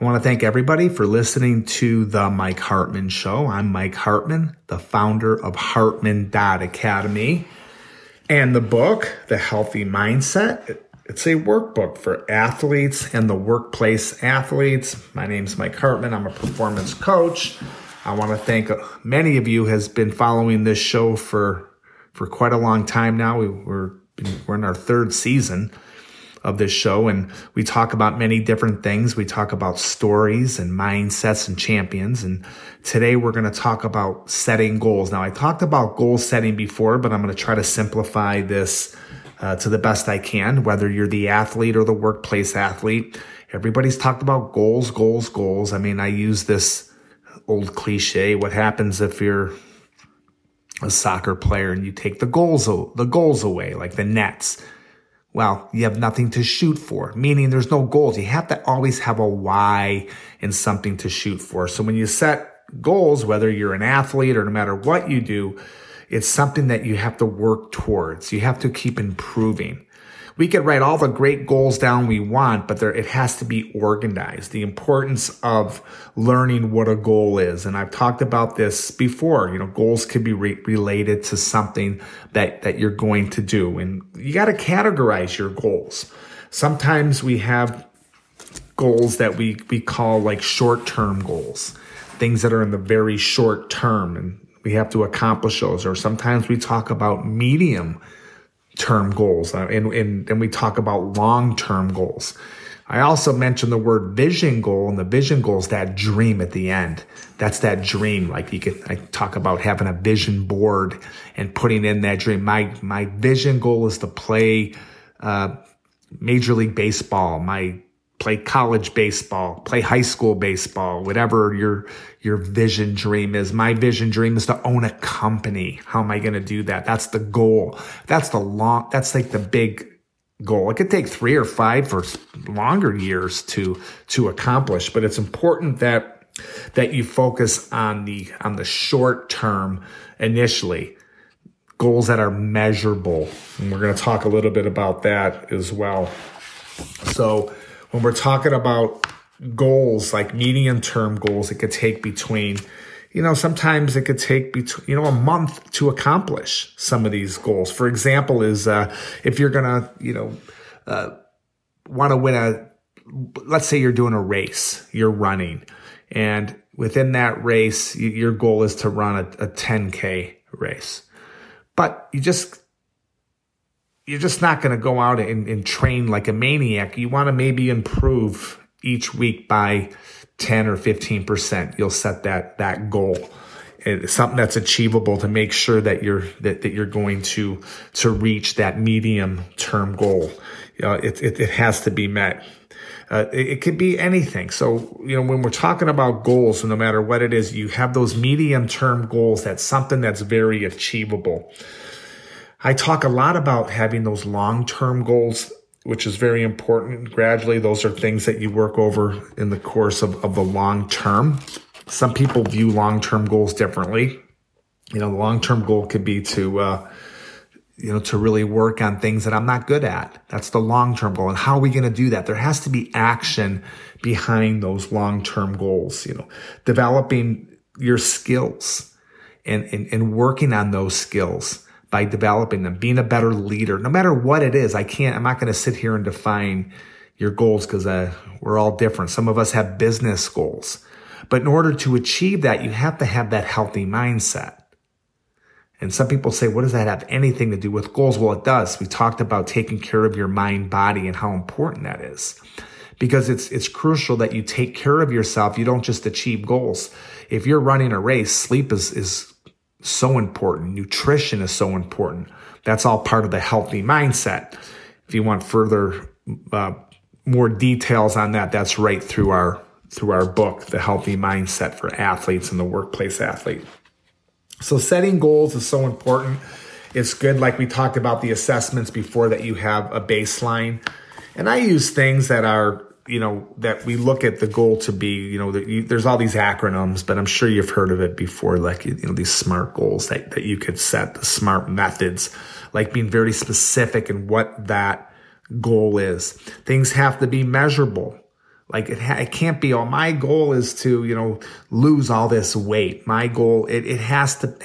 I want to thank everybody for listening to the Mike Hartman Show. I'm Mike Hartman, the founder of Hartman Academy. And the book, The Healthy Mindset, it's a workbook for athletes and the workplace athletes. My name's Mike Hartman. I'm a performance coach. I want to thank uh, many of you has been following this show for for quite a long time now. We, we're we're in our third season of this show and we talk about many different things. We talk about stories and mindsets and champions. And today we're going to talk about setting goals. Now I talked about goal setting before, but I'm going to try to simplify this uh, to the best I can, whether you're the athlete or the workplace athlete. Everybody's talked about goals, goals, goals. I mean, I use this old cliche. What happens if you're a soccer player and you take the goals, the goals away, like the nets? Well, you have nothing to shoot for, meaning there's no goals. You have to always have a why and something to shoot for. So when you set goals, whether you're an athlete or no matter what you do, it's something that you have to work towards. You have to keep improving we could write all the great goals down we want, but there, it has to be organized. The importance of learning what a goal is. And I've talked about this before. You know, goals could be re- related to something that, that you're going to do. And you got to categorize your goals. Sometimes we have goals that we, we call like short term goals, things that are in the very short term and we have to accomplish those. Or sometimes we talk about medium term goals uh, and, and, and we talk about long term goals. I also mentioned the word vision goal and the vision goal is that dream at the end. That's that dream. Like you can, I talk about having a vision board and putting in that dream. My, my vision goal is to play, uh, Major League Baseball. My play college baseball, play high school baseball, whatever your, your vision dream is. My vision dream is to own a company. How am I going to do that? That's the goal. That's the long, that's like the big goal. It could take three or five or longer years to, to accomplish, but it's important that, that you focus on the, on the short term initially goals that are measurable. And we're going to talk a little bit about that as well. So, when we're talking about goals, like medium term goals, it could take between, you know, sometimes it could take between, you know, a month to accomplish some of these goals. For example, is uh, if you're gonna, you know, uh, want to win a, let's say you're doing a race, you're running, and within that race, your goal is to run a, a 10k race, but you just you're just not going to go out and, and train like a maniac. You want to maybe improve each week by 10 or 15%. You'll set that, that goal. It's something that's achievable to make sure that you're, that, that you're going to, to reach that medium term goal. Know, it, it, it has to be met. Uh, it, it, could be anything. So, you know, when we're talking about goals, no matter what it is, you have those medium term goals. That's something that's very achievable. I talk a lot about having those long term goals, which is very important. Gradually, those are things that you work over in the course of, of the long term. Some people view long term goals differently. You know, the long term goal could be to, uh, you know, to really work on things that I'm not good at. That's the long term goal. And how are we going to do that? There has to be action behind those long term goals, you know, developing your skills and, and, and working on those skills by developing them, being a better leader, no matter what it is. I can't, I'm not going to sit here and define your goals because uh, we're all different. Some of us have business goals. But in order to achieve that, you have to have that healthy mindset. And some people say, what does that have anything to do with goals? Well, it does. We talked about taking care of your mind, body, and how important that is. Because it's, it's crucial that you take care of yourself. You don't just achieve goals. If you're running a race, sleep is, is so important. Nutrition is so important. That's all part of the healthy mindset. If you want further, uh, more details on that, that's right through our through our book, The Healthy Mindset for Athletes and the Workplace Athlete. So setting goals is so important. It's good, like we talked about the assessments before, that you have a baseline. And I use things that are, you know, that we look at the goal to be, you know, you, there's all these acronyms, but I'm sure you've heard of it before, like, you know, these SMART goals that, that you could set, the SMART methods, like being very specific in what that goal is. Things have to be measurable. Like it, ha- it can't be, oh, my goal is to, you know, lose all this weight. My goal, it, it has to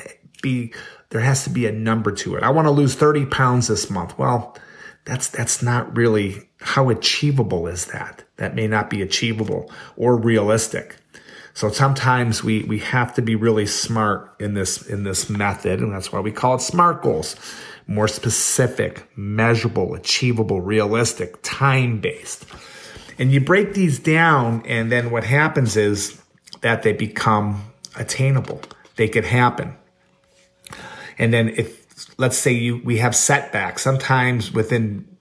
be, there has to be a number to it. I want to lose 30 pounds this month. Well, that's, that's not really, how achievable is that? That may not be achievable or realistic. So sometimes we, we have to be really smart in this, in this method. And that's why we call it SMART goals. More specific, measurable, achievable, realistic, time based. And you break these down, and then what happens is that they become attainable. They could happen. And then if let's say you we have setbacks, sometimes within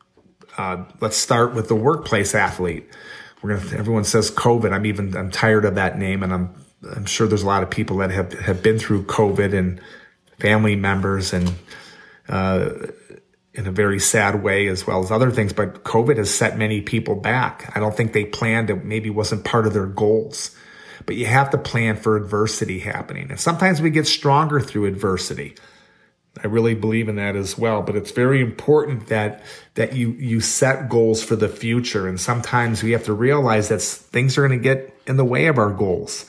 uh, let's start with the workplace athlete. We're gonna everyone says COVID. I'm even I'm tired of that name, and I'm I'm sure there's a lot of people that have have been through COVID and family members and uh, in a very sad way as well as other things. But COVID has set many people back. I don't think they planned it, maybe wasn't part of their goals. But you have to plan for adversity happening. And sometimes we get stronger through adversity. I really believe in that as well. But it's very important that that you you set goals for the future. And sometimes we have to realize that things are going to get in the way of our goals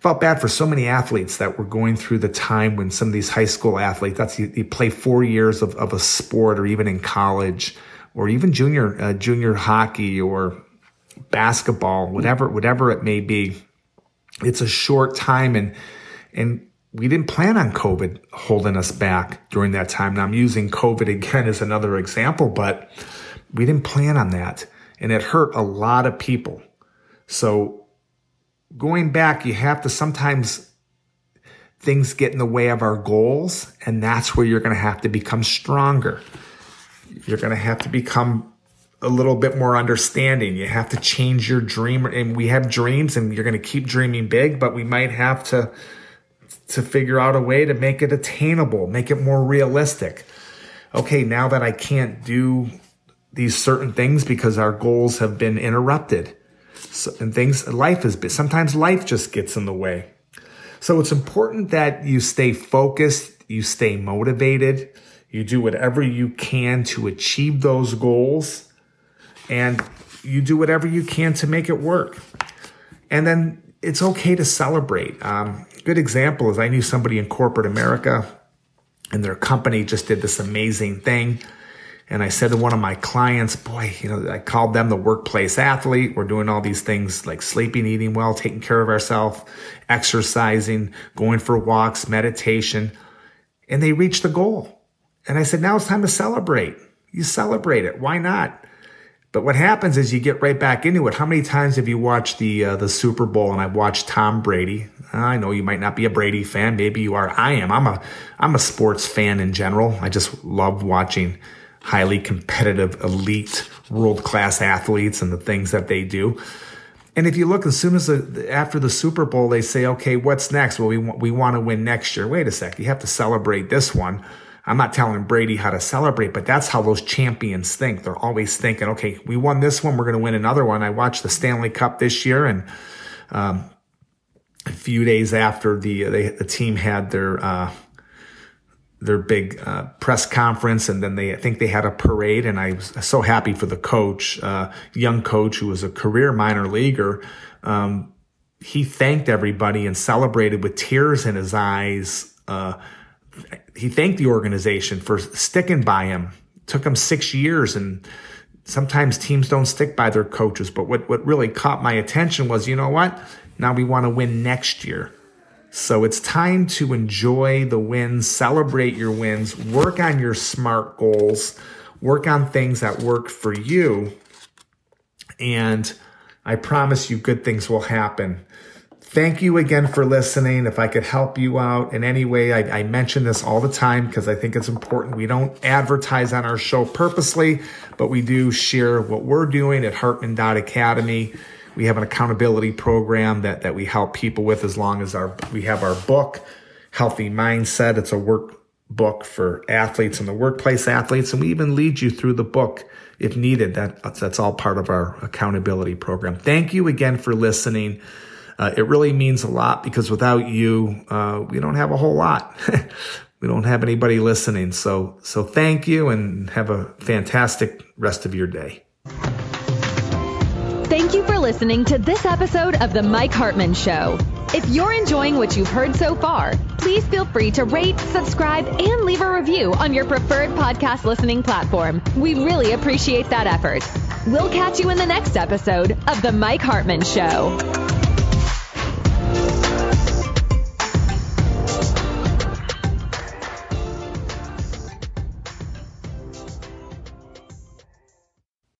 felt bad for so many athletes that were going through the time when some of these high school athletes, that's you, you play four years of, of a sport or even in college or even junior, uh, junior hockey or basketball, whatever, whatever it may be. It's a short time and, and we didn't plan on COVID holding us back during that time. Now I'm using COVID again as another example, but we didn't plan on that and it hurt a lot of people. So going back, you have to sometimes things get in the way of our goals, and that's where you're going to have to become stronger. You're going to have to become a little bit more understanding. You have to change your dream, and we have dreams, and you're going to keep dreaming big, but we might have to to figure out a way to make it attainable, make it more realistic. Okay, now that I can't do these certain things because our goals have been interrupted so, and things, life is, sometimes life just gets in the way. So it's important that you stay focused, you stay motivated, you do whatever you can to achieve those goals, and you do whatever you can to make it work. And then it's okay to celebrate. Um, good example is I knew somebody in corporate America, and their company just did this amazing thing and I said to one of my clients, boy, you know, I called them the workplace athlete. We're doing all these things like sleeping, eating well, taking care of ourselves, exercising, going for walks, meditation. And they reached the goal. And I said, now it's time to celebrate. You celebrate it. Why not? But what happens is you get right back into it. How many times have you watched the uh, the Super Bowl? And I've watched Tom Brady. I know you might not be a Brady fan. Maybe you are. I am. I'm a I'm a sports fan in general. I just love watching highly competitive, elite, world class athletes and the things that they do. And if you look, as soon as the, after the Super Bowl, they say, okay, what's next? Well, we, we want to win next year. Wait a sec. You have to celebrate this one. I'm not telling Brady how to celebrate, but that's how those champions think. They're always thinking, okay, we won this one. We're going to win another one. I watched the Stanley Cup this year and, um, a few days after the, they, the team had their, uh, their big uh, press conference, and then they I think they had a parade, and I was so happy for the coach, uh, young coach who was a career minor leaguer. Um, he thanked everybody and celebrated with tears in his eyes. Uh, he thanked the organization for sticking by him. It took him six years, and sometimes teams don't stick by their coaches. But what what really caught my attention was, you know what? Now we want to win next year. So it's time to enjoy the wins, celebrate your wins, work on your smart goals, work on things that work for you. And I promise you good things will happen. Thank you again for listening. If I could help you out in any way, I, I mention this all the time because I think it's important. We don't advertise on our show purposely, but we do share what we're doing at Hartman Academy We have an accountability program that, that we help people with as long as our, we have our book, Healthy Mindset. It's a workbook for athletes and the workplace athletes. And we even lead you through the book if needed. That, that's all part of our accountability program. Thank you again for listening. Uh, it really means a lot because without you, uh, we don't have a whole lot. we don't have anybody listening. So, so thank you and have a fantastic rest of your day. Thank you for listening to this episode of The Mike Hartman Show. If you're enjoying what you've heard so far, please feel free to rate, subscribe, and leave a review on your preferred podcast listening platform. We really appreciate that effort. We'll catch you in the next episode of The Mike Hartman Show.